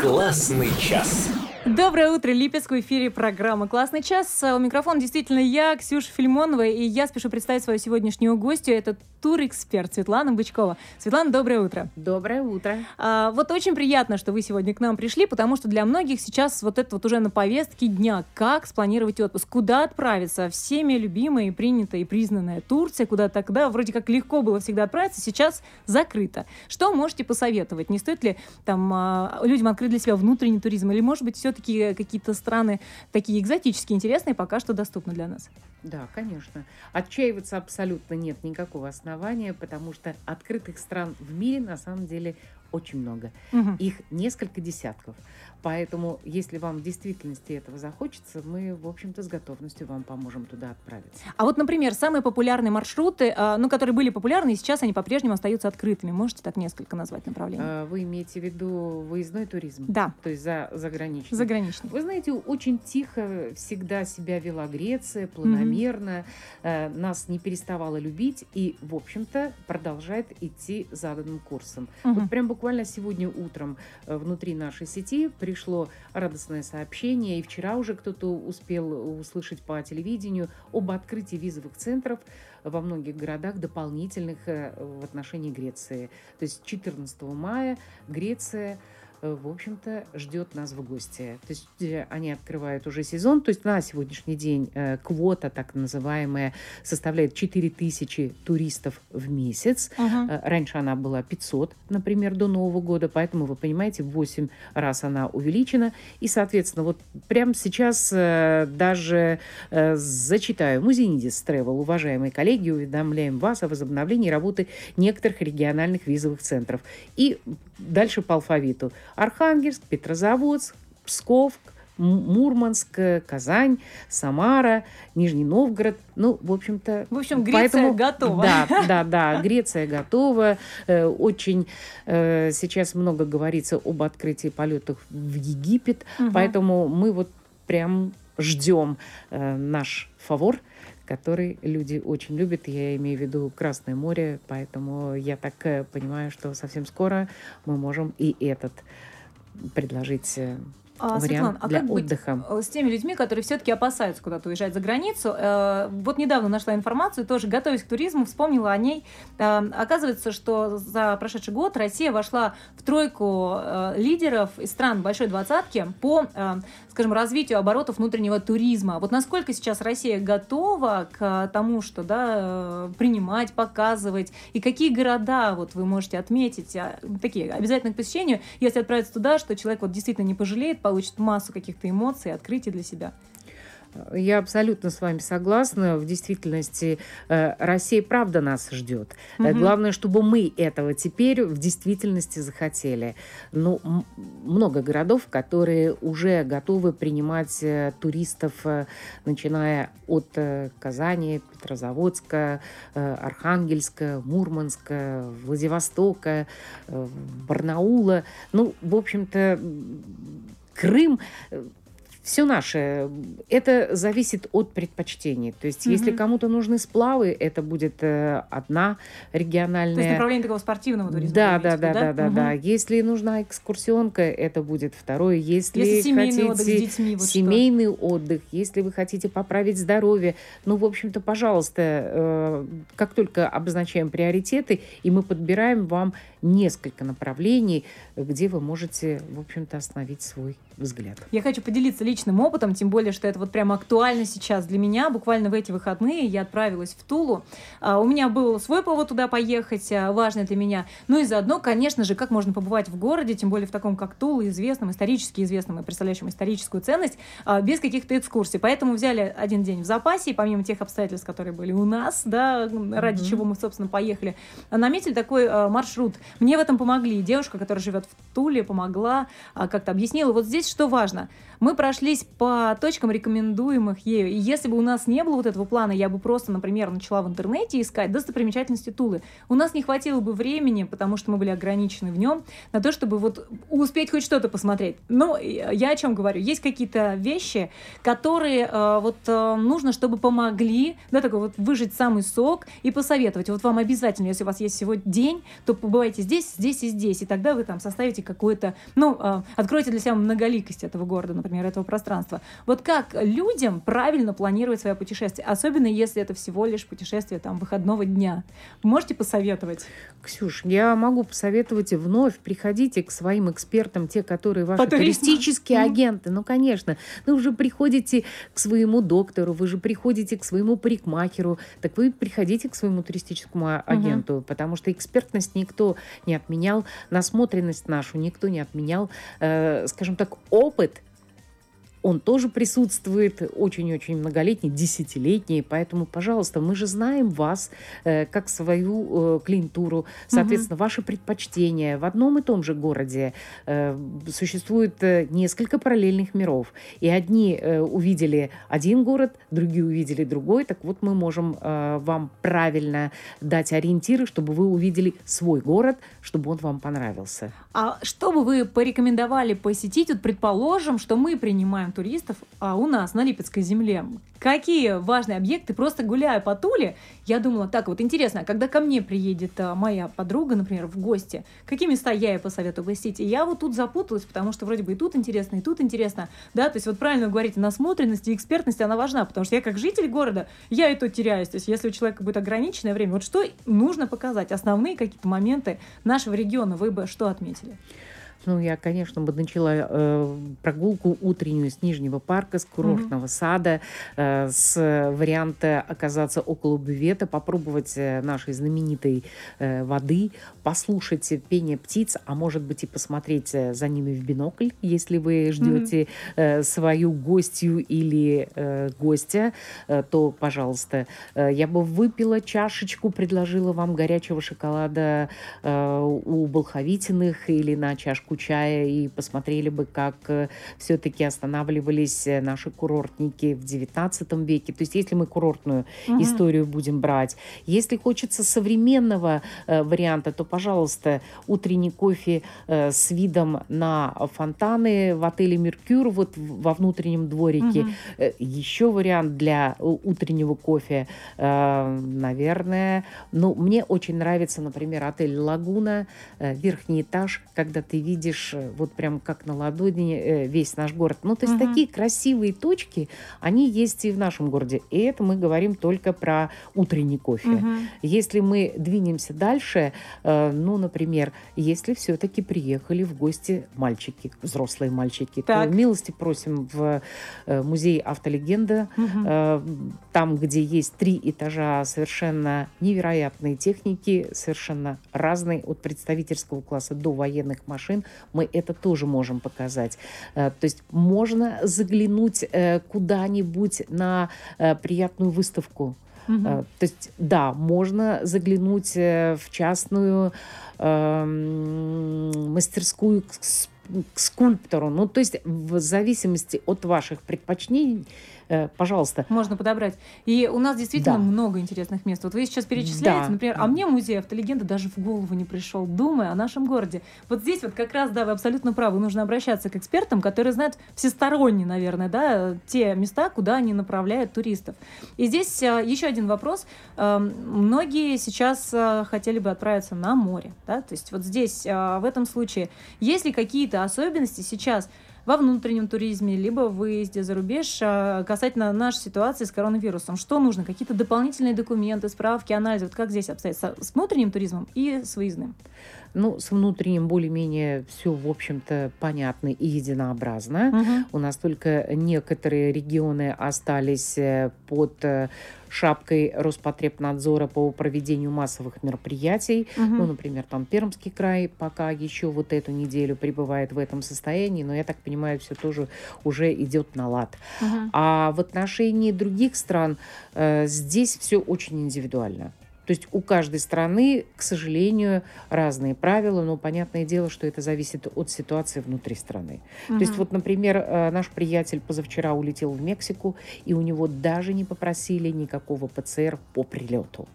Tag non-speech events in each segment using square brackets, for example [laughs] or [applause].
Классный час. Доброе утро, Липецк, в эфире программы «Классный час». У микрофона действительно я, Ксюша Фильмонова, и я спешу представить свою сегодняшнюю гостью. Это тур-эксперт Светлана Бычкова. Светлана, доброе утро. Доброе утро. А, вот очень приятно, что вы сегодня к нам пришли, потому что для многих сейчас вот это вот уже на повестке дня. Как спланировать отпуск? Куда отправиться? Всеми любимая и принятая и признанная Турция, куда тогда вроде как легко было всегда отправиться, сейчас закрыто. Что можете посоветовать? Не стоит ли там а, людям открыть для себя внутренний туризм? Или, может быть, все-таки какие-то страны такие экзотические, интересные, пока что доступны для нас? Да, конечно. Отчаиваться абсолютно нет никакого основания, потому что открытых стран в мире на самом деле очень много. Мгм. Их несколько десятков. Поэтому, если вам в действительности этого захочется, мы, в общем-то, с готовностью вам поможем туда отправиться. А вот, например, самые популярные маршруты, а, ну, которые были популярны, и сейчас они по-прежнему остаются открытыми. Можете так несколько назвать направлений? А, Вы имеете в виду выездной туризм? Да, То есть за, заграничный? заграничные. Вы знаете, очень тихо всегда себя вела Греция, планомерно, э, нас не переставала любить и, в общем-то, продолжает идти заданным курсом. Мгм. Вот прям буквально сегодня утром э, внутри нашей сети пришло радостное сообщение, и вчера уже кто-то успел услышать по телевидению об открытии визовых центров во многих городах дополнительных э, в отношении Греции. То есть 14 мая Греция в общем-то, ждет нас в гости. То есть э, они открывают уже сезон. То есть на сегодняшний день э, квота, так называемая, составляет 4000 туристов в месяц. Мгм. Э, Раньше она была 500, например, до Нового года, поэтому, вы понимаете, в 8 раз она увеличена. И, соответственно, вот прямо сейчас даже зачитаю. Музинидис Travel, уважаемые коллеги, уведомляем вас о возобновлении работы некоторых региональных визовых центров. И дальше по алфавиту. Архангельск, Петрозаводск, Псков, Мурманск, э, Казань, Самара, Нижний Новгород. Ну, в общем-то... В общем, Греция готова. Да, да, да, Греция готова. Э, Очень э, сейчас много говорится об открытии полетов в Египет, Мгм. поэтому мы вот прям ждем наш фавор, который люди очень любят. Я имею в виду Красное море, поэтому я так понимаю, что совсем скоро мы можем и этот предложить э, А, Светлана, а для как быть отдыха. э, с теми людьми, которые все-таки опасаются куда-то уезжать за границу? Э, Вот недавно нашла информацию, тоже готовясь к туризму, вспомнила о ней. Оказывается, что за прошедший год Россия вошла в тройку лидеров из стран Большой Двадцатки по, скажем, развитию оборотов внутреннего туризма. Вот насколько сейчас Россия готова к тому, что да, э, принимать, показывать, и какие города вот вы можете отметить, а, такие обязательно к посещению, если отправиться туда, что человек вот действительно не пожалеет, получит массу каких-то эмоций, открытий для себя. Я абсолютно с вами согласна. В действительности э, Россия правда нас ждет. Мгм. Главное, чтобы мы этого теперь в действительности захотели. Ну, много городов, которые уже готовы принимать э, туристов, начиная от Казани, Петрозаводска, Архангельска, Мурманска, Владивостока, Барнаула. Ну, в общем-то, Крым все наше. Это зависит от предпочтений. То есть, если Мгм. кому-то нужны сплавы, это будет э, одна региональная. То есть направление такого спортивного туризма. Да, да, да, виду, да, да, Мгм. да. Если нужна экскурсионка, это будет второе. Если, Если семейный хотите отдых с детьми, вот что. семейный отдых, если вы хотите поправить здоровье, ну, в общем-то, пожалуйста, э, как только обозначаем приоритеты, и мы подбираем вам несколько направлений, где вы можете, в общем-то, остановить свой взгляд. Я хочу поделиться личным опытом, тем более, что это вот прямо актуально сейчас для меня. Буквально в эти выходные я отправилась в Тулу. А, У меня был свой повод туда поехать, а, важный для меня. Ну и заодно, конечно же, как можно побывать в городе, тем более в таком, как Тула, известном, исторически известном и представляющем историческую ценность, а, без каких-то экскурсий. Поэтому взяли один день в запасе, и помимо тех обстоятельств, которые были у нас, да, ради Мгм. чего мы, собственно, поехали, наметили такой маршрут. Мне в этом помогли. Девушка, которая живет в Туле, помогла, как-то объяснила. Вот здесь что важно. Мы прошли прошлись по точкам, рекомендуемых ею. И если бы у нас не было вот этого плана, я бы просто, например, начала в интернете искать достопримечательности Тулы. У нас не хватило бы времени, потому что мы были ограничены в нем, на то, чтобы вот успеть хоть что-то посмотреть. Но я о чем говорю? Есть какие-то вещи, которые э, вот э, нужно, чтобы помогли, да, такой вот выжить самый сок и посоветовать. Вот вам обязательно, если у вас есть сегодня день, то побывайте здесь, здесь и здесь, и тогда вы там составите какое-то, ну, э, откройте для себя многоликость этого города, например, этого пространства. Вот как людям правильно планировать свое путешествие, особенно если это всего лишь путешествие там выходного дня. можете посоветовать? Ксюш, я могу посоветовать вновь приходите к своим экспертам, те, которые ваши туристические агенты. Ну, конечно, вы уже приходите к своему доктору, вы же приходите к своему парикмахеру, так вы приходите к своему туристическому агенту, угу. потому что экспертность никто не отменял, насмотренность нашу никто не отменял. Э, скажем так, опыт он тоже присутствует, очень-очень многолетний, десятилетний, поэтому, пожалуйста, мы же знаем вас э, как свою э, клиентуру, соответственно, угу. ваши предпочтения. В одном и том же городе э, существует э, несколько параллельных миров, и одни э, увидели один город, другие увидели другой, так вот мы можем э, вам правильно дать ориентиры, чтобы вы увидели свой город, чтобы он вам понравился. А что бы вы порекомендовали посетить? Вот предположим, что мы принимаем туристов а у нас на Липецкой земле. Какие важные объекты? Просто гуляя по Туле, я думала, так вот интересно, а когда ко мне приедет а, моя подруга, например, в гости, какие места я ей посоветую посетить? И я вот тут запуталась, потому что вроде бы и тут интересно, и тут интересно. Да, то есть вот правильно вы говорите, насмотренность и экспертность, она важна, потому что я как житель города, я и тут теряюсь. То есть если у человека будет ограниченное время, вот что нужно показать? Основные какие-то моменты нашего региона вы бы что отметили? Ну, я, конечно, бы начала э, прогулку утреннюю с Нижнего парка, с курортного mm-hmm. сада, э, с варианта оказаться около бювета, попробовать э, нашей знаменитой э, воды, послушать пение птиц, а может быть и посмотреть э, за ними в бинокль, если вы ждете mm-hmm. э, свою гостью или э, гостя, э, то, пожалуйста, э, я бы выпила чашечку, предложила вам горячего шоколада э, у Болховитиных или на чашку чашку чая и посмотрели бы, как э, все-таки останавливались э, наши курортники в XIX веке. То есть если мы курортную угу. историю будем брать. Если хочется современного э, варианта, то, пожалуйста, утренний кофе э, с видом на фонтаны в отеле «Меркюр» вот во внутреннем дворике. Угу. Э, еще вариант для утреннего кофе, э, наверное. Ну, мне очень нравится, например, отель «Лагуна», э, верхний этаж, когда ты видишь видишь э, вот прям как на ладони э, весь наш город. Ну, то есть угу. такие красивые точки, они есть и в нашем городе. И это мы говорим только про утренний кофе. Угу. Если мы двинемся дальше, э, ну, например, если все-таки приехали в гости мальчики, взрослые мальчики, так. то милости просим в музей автолегенда, угу. там, где есть три этажа совершенно невероятные техники, совершенно разные, от представительского класса до военных машин мы это тоже можем показать. Э, то есть можно заглянуть э, куда-нибудь на э, приятную выставку. Угу. То есть, да, можно заглянуть в частную э, мастерскую к, к скульптору. Ну, то есть, в зависимости от ваших предпочтений, пожалуйста. Можно подобрать. И у нас действительно да. много интересных мест. Вот вы сейчас перечисляете, да. например, а мне музей автолегенды даже в голову не пришел, думая о нашем городе. Вот здесь вот как раз, да, вы абсолютно правы, нужно обращаться к экспертам, которые знают всесторонне, наверное, да, те места, куда они направляют туристов. И здесь э, еще один вопрос. Э, многие сейчас хотели бы отправиться на море, да, то есть вот здесь, в этом случае, есть ли какие-то особенности сейчас, во внутреннем туризме, либо в выезде за рубеж а, касательно нашей ситуации с коронавирусом. Что нужно? Какие-то дополнительные документы, справки, анализы? Вот как здесь обстоит с внутренним туризмом и с выездным? Ну, с внутренним более-менее все, в общем-то, понятно и единообразно. Угу. У нас только некоторые регионы остались э, под э, шапкой Роспотребнадзора по проведению массовых мероприятий. Угу. Ну, например, там Пермский край пока еще вот эту неделю пребывает в этом состоянии, но я так понимаю, все тоже уже идет на лад. Угу. А в отношении других стран э, здесь все очень индивидуально. То есть у каждой страны, к сожалению, разные правила, но понятное дело, что это зависит от ситуации внутри страны. Угу. То есть вот, например, э, наш приятель позавчера улетел в Мексику, и у него даже не попросили никакого ПЦР по прилету.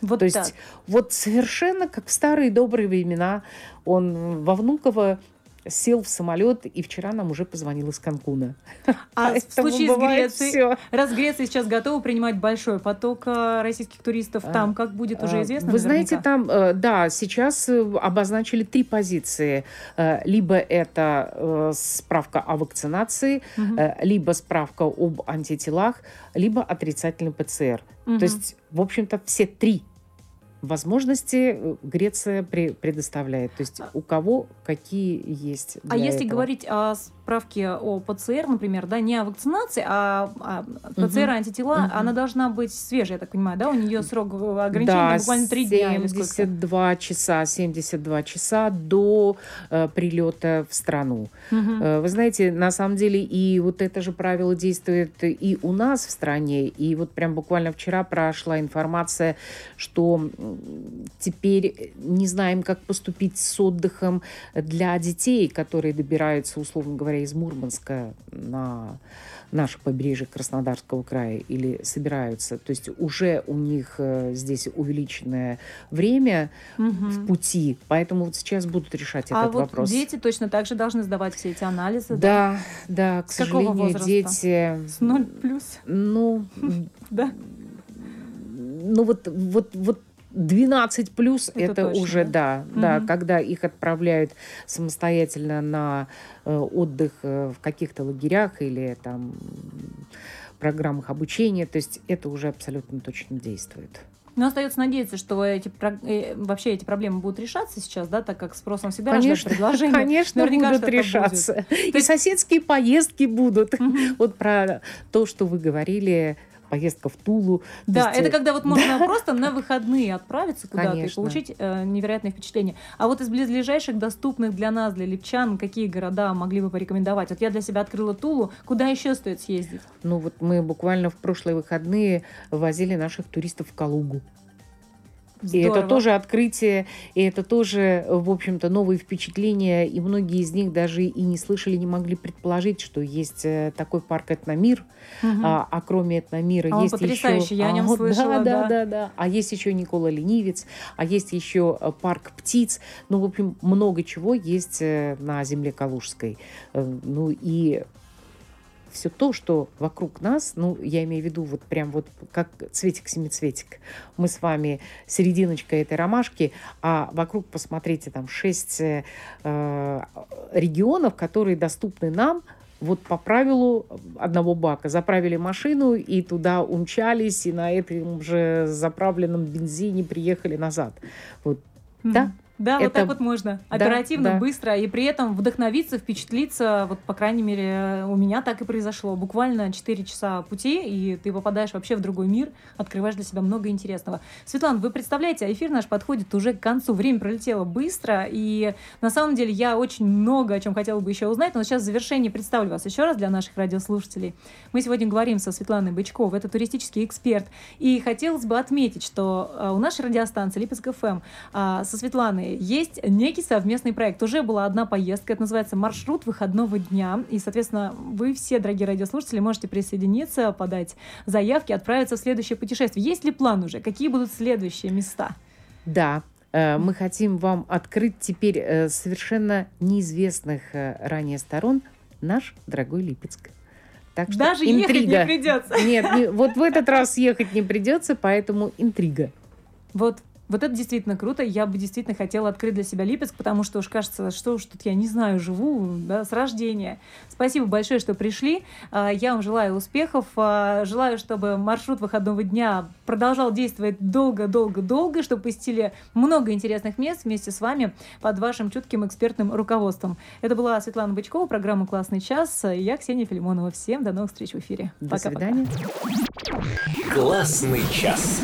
Вот То так. есть вот совершенно как в старые добрые времена он во Внуково сел в самолет, и вчера нам уже позвонил из Канкуна. [laughs] А в случае с Грецией, все. раз Греция сейчас готова принимать большой поток э, российских туристов, а, там как будет уже а, известно? Вы знаете, там, э, да, сейчас э, обозначили три позиции. Либо это справка о вакцинации, угу. либо справка об антителах, либо отрицательный ПЦР. Угу. То есть, в общем-то, все три возможности э, Греция предоставляет. То есть у кого какие есть. а если этого. говорить о справке о ПЦР, например, да, не о вакцинации, а, а ПЦР угу. антитела, угу. она должна быть свежая, я так понимаю, да? У нее срок ограничения да, буквально 3 дня или 72 часа, 72 часа до э, прилета в страну. Угу. Э, вы знаете, на самом деле и вот это же правило действует и у нас в стране, и вот прям буквально вчера прошла информация, что теперь не знаем, как поступить с отдыхом для детей, которые добираются, условно говоря, из Мурманска на наше побережье Краснодарского края или собираются. То есть уже у них э, здесь увеличенное время угу. в пути, поэтому вот сейчас будут решать а этот вот вопрос. дети точно так же должны сдавать все эти анализы? Да, да, да к С сожалению, возраста? дети... С 0 плюс? Ну, [laughs] да. Ну вот, вот, вот 12 плюс это, это точно, уже да, да, да, когда их отправляют самостоятельно на э, отдых э, в каких-то лагерях или там программах обучения, то есть это уже абсолютно точно действует. Но остается надеяться, что эти, э, вообще эти проблемы будут решаться сейчас, да, так как спросом всегда конечно, предложение. [laughs] Конечно, Наверняка будут решаться. Будет. И соседские поездки будут. Угу. Вот про то, что вы говорили поездка в Тулу. Да, есть, это когда вот можно [laughs] да. просто на выходные отправиться куда-то и получить э, невероятное впечатление. А вот из близлежащих, доступных для нас, для липчан, какие города могли бы порекомендовать? Вот я для себя открыла Тулу. Куда еще стоит съездить? Ну вот мы буквально в прошлые выходные возили наших туристов в Калугу. Здорово. И это тоже открытие, и это тоже, в общем-то, новые впечатления, и многие из них даже и не слышали, не могли предположить, что есть э, такой парк «Этномир», угу. а, а кроме «Этномира» а есть потрясающий, еще... я о нем а, слышала, да, да, да, да, да. А есть еще Никола Ленивец, а есть еще э, парк птиц, ну, в общем, много чего есть э, на земле Калужской. Ну, и все то, что вокруг нас, ну, я имею в виду вот прям вот как цветик-семицветик. Мы с вами серединочка этой ромашки, а вокруг, посмотрите, там шесть э, регионов, которые доступны нам вот по правилу одного бака. Заправили машину и туда умчались, и на этом же заправленном бензине приехали назад. Вот, mm-hmm. да? Да, это... вот так вот можно. Оперативно, да. быстро, и при этом вдохновиться, впечатлиться. Вот, по крайней мере, у меня так и произошло. Буквально 4 часа пути, и ты попадаешь вообще в другой мир, открываешь для себя много интересного. Светлана, вы представляете, эфир наш подходит уже к концу. Время пролетело быстро, и на самом деле я очень много о чем хотела бы еще узнать, но сейчас в завершении представлю вас еще раз для наших радиослушателей. Мы сегодня говорим со Светланой Бычковой, это туристический эксперт, и хотелось бы отметить, что э, у нашей радиостанции Липецк ФМ со Светланой есть некий совместный проект. Уже была одна поездка, это называется «Маршрут выходного дня». И, соответственно, вы все, дорогие радиослушатели, можете присоединиться, подать заявки, отправиться в следующее путешествие. Есть ли план уже? Какие будут следующие места? Да, э, мы хотим вам открыть теперь э, совершенно неизвестных э, ранее сторон наш дорогой Липецк. Так что Даже интрига. ехать не придется. Нет, не, вот в этот раз ехать не придется, поэтому интрига. Вот вот это действительно круто. Я бы действительно хотела открыть для себя Липецк, потому что уж кажется, что уж тут я не знаю, живу да, с рождения. Спасибо большое, что пришли. А, я вам желаю успехов. А, желаю, чтобы маршрут выходного дня продолжал действовать долго-долго-долго, чтобы посетили много интересных мест вместе с вами под вашим чутким экспертным руководством. Это была Светлана Бычкова, программа «Классный час». Я Ксения Филимонова. Всем до новых встреч в эфире. До Пока-пока. свидания. Классный час.